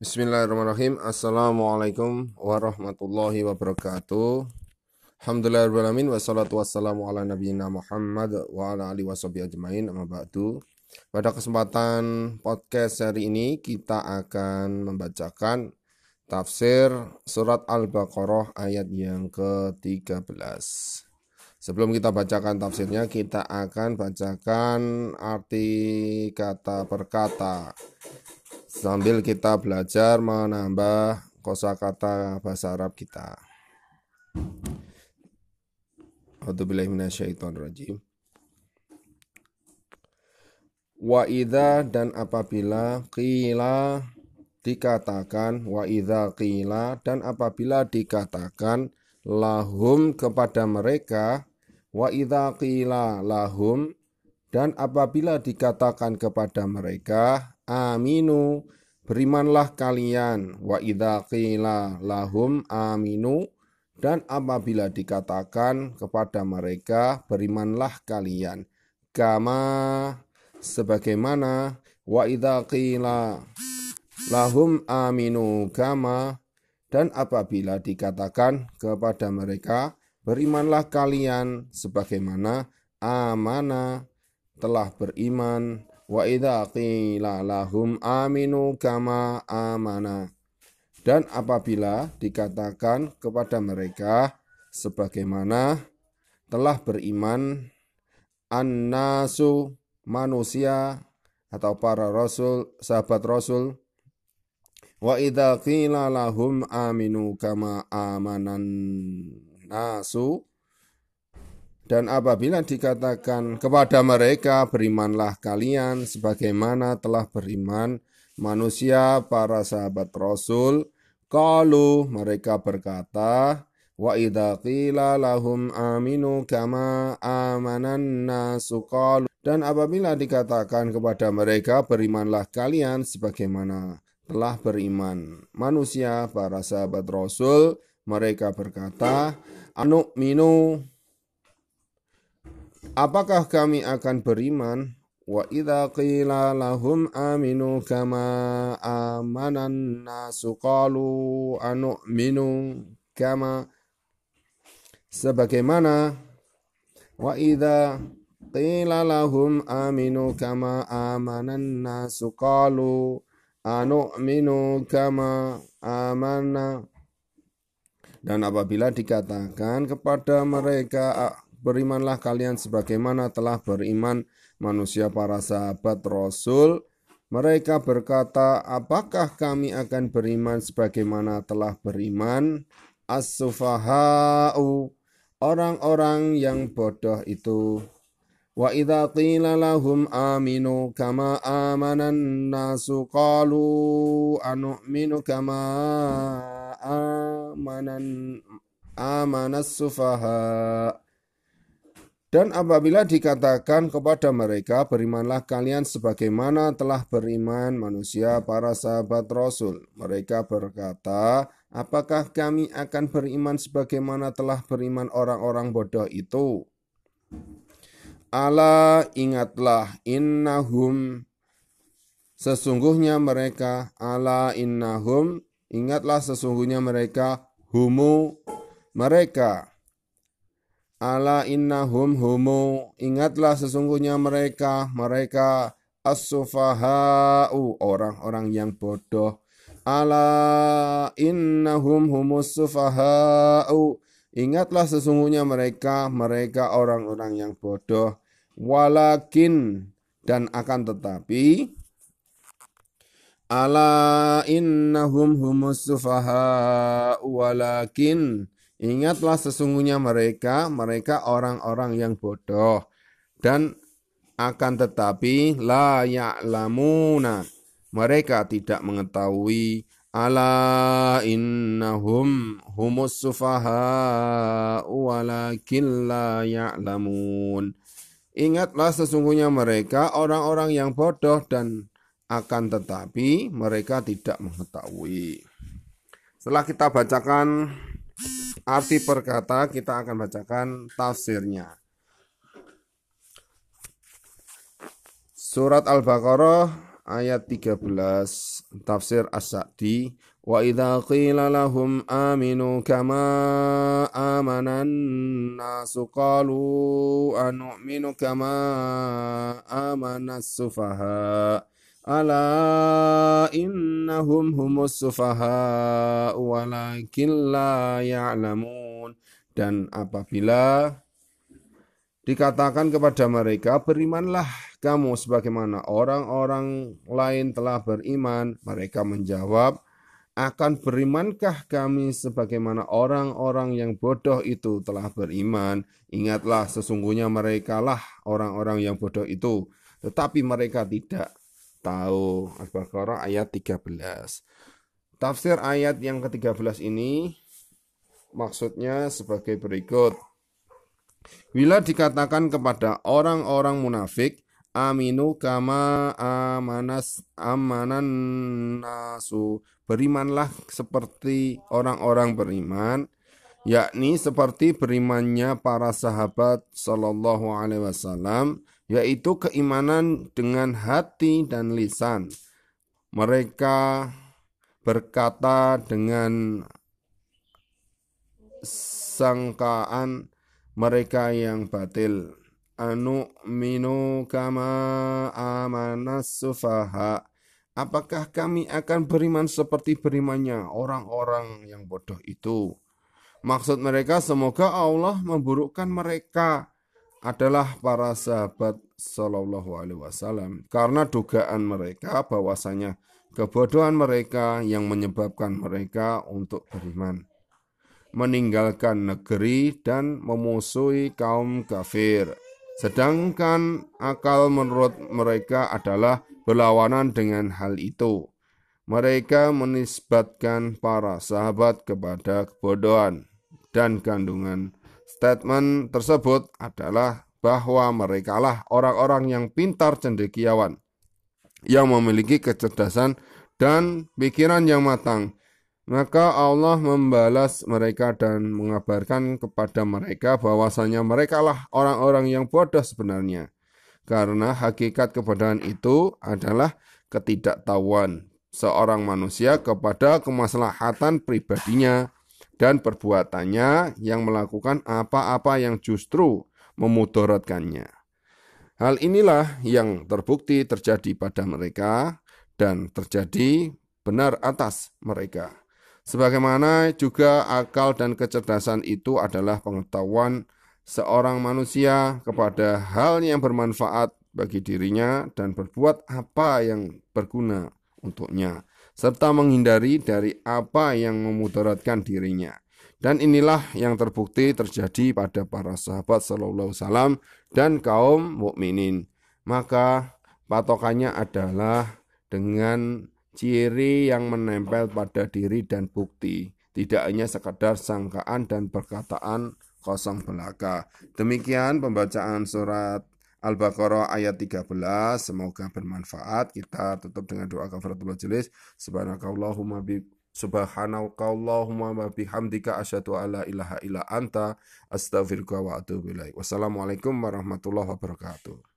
Bismillahirrahmanirrahim. Assalamualaikum warahmatullahi wabarakatuh. Alhamdulillahirrahmanirrahim. Wassalatu wassalamu ala nabiyina Muhammad wa ala alihi washabihi ajmain. Amma ba'du. Pada kesempatan podcast hari ini kita akan membacakan tafsir surat Al-Baqarah ayat yang ke-13. Sebelum kita bacakan tafsirnya, kita akan bacakan arti kata per kata sambil kita belajar menambah kosakata bahasa Arab kita. rajim. Wa idza dan apabila qila dikatakan wa idza qila dan apabila dikatakan lahum kepada mereka wa idza qila lahum dan apabila dikatakan kepada mereka aminu berimanlah kalian. Wa idza qila lahum aminu dan apabila dikatakan kepada mereka berimanlah kalian. Kama sebagaimana wa idza qila lahum aminu kama dan apabila dikatakan kepada mereka berimanlah kalian sebagaimana amana telah beriman Wa idza qila lahum aminu kama amana. Dan apabila dikatakan kepada mereka sebagaimana telah beriman annasu manusia atau para rasul, sahabat rasul Wa idza qila lahum aminu kama amanan nasu dan apabila dikatakan kepada mereka berimanlah kalian sebagaimana telah beriman manusia para sahabat Rasul, qalu mereka berkata, wa idza qila lahum aminu kama amanan nasu dan apabila dikatakan kepada mereka berimanlah kalian sebagaimana telah beriman manusia para sahabat Rasul, mereka berkata, anu minu Apakah kami akan beriman? Wa idza qila lahum aminu kama amanan nasu qalu anu'minu kama sebagaimana wa idza qila lahum aminu kama amanan nasu qalu anu'minu kama amana dan apabila dikatakan kepada mereka berimanlah kalian sebagaimana telah beriman manusia para sahabat Rasul. Mereka berkata, apakah kami akan beriman sebagaimana telah beriman? As-sufaha'u, orang-orang yang bodoh itu. Wa idza qila lahum aminu kama amanan nasu qalu anu'minu kama amanan amanas sufaha' Dan apabila dikatakan kepada mereka, berimanlah kalian sebagaimana telah beriman manusia para sahabat Rasul. Mereka berkata, apakah kami akan beriman sebagaimana telah beriman orang-orang bodoh itu? Allah ingatlah innahum sesungguhnya mereka ala innahum ingatlah sesungguhnya mereka humu mereka Ala innahum humu. Ingatlah sesungguhnya mereka mereka as-sufaha'u orang-orang yang bodoh. Ala innahum humus sufaha'u. Ingatlah sesungguhnya mereka mereka orang-orang yang bodoh. Walakin dan akan tetapi ala innahum humus sufaha'u. Walakin Ingatlah sesungguhnya mereka, mereka orang-orang yang bodoh. Dan akan tetapi la ya'lamuna. Mereka tidak mengetahui ala innahum humus sufaha walakin la ya'lamun. Ingatlah sesungguhnya mereka orang-orang yang bodoh dan akan tetapi mereka tidak mengetahui. Setelah kita bacakan arti perkata kita akan bacakan tafsirnya. Surat Al-Baqarah ayat 13 tafsir As-Sa'di wa idza qila lahum aminu kama amanan nasu qalu anu'minu kama amanas sufaha ala innahum humus sufaha walakin la ya'lamun dan apabila dikatakan kepada mereka, berimanlah kamu sebagaimana orang-orang lain telah beriman. Mereka menjawab, akan berimankah kami sebagaimana orang-orang yang bodoh itu telah beriman? Ingatlah sesungguhnya mereka lah orang-orang yang bodoh itu. Tetapi mereka tidak tahu. Al-Baqarah ayat 13. Tafsir ayat yang ke-13 ini maksudnya sebagai berikut. Bila dikatakan kepada orang-orang munafik, aminu kama amanas amanan nasu, berimanlah seperti orang-orang beriman, yakni seperti berimannya para sahabat Shallallahu Alaihi Wasallam, yaitu keimanan dengan hati dan lisan. Mereka berkata dengan sangkaan mereka yang batil. Anu minu kama amanas sufaha. Apakah kami akan beriman seperti berimannya orang-orang yang bodoh itu? Maksud mereka semoga Allah memburukkan mereka adalah para sahabat Sallallahu Alaihi Wasallam karena dugaan mereka bahwasanya kebodohan mereka yang menyebabkan mereka untuk beriman meninggalkan negeri dan memusuhi kaum kafir. Sedangkan akal menurut mereka adalah berlawanan dengan hal itu. Mereka menisbatkan para sahabat kepada kebodohan dan kandungan. Statement tersebut adalah bahwa merekalah orang-orang yang pintar cendekiawan, yang memiliki kecerdasan dan pikiran yang matang, maka Allah membalas mereka dan mengabarkan kepada mereka bahwasanya merekalah orang-orang yang bodoh sebenarnya. Karena hakikat kebodohan itu adalah ketidaktahuan seorang manusia kepada kemaslahatan pribadinya dan perbuatannya yang melakukan apa-apa yang justru memudaratkannya. Hal inilah yang terbukti terjadi pada mereka dan terjadi benar atas mereka. Sebagaimana juga akal dan kecerdasan itu adalah pengetahuan seorang manusia kepada hal yang bermanfaat bagi dirinya dan berbuat apa yang berguna untuknya serta menghindari dari apa yang memudaratkan dirinya. Dan inilah yang terbukti terjadi pada para sahabat sallallahu salam dan kaum mukminin. Maka patokannya adalah dengan ciri yang menempel pada diri dan bukti, tidak hanya sekadar sangkaan dan perkataan kosong belaka. Demikian pembacaan surat Al-Baqarah ayat 13. Semoga bermanfaat. Kita tutup dengan doa kafaratul majelis. Subhanakallahumma bi Subhanakallahumma wa bihamdika asyhadu alla ilaha illa anta astaghfiruka wa atubu ilaik. Wassalamualaikum warahmatullahi wabarakatuh.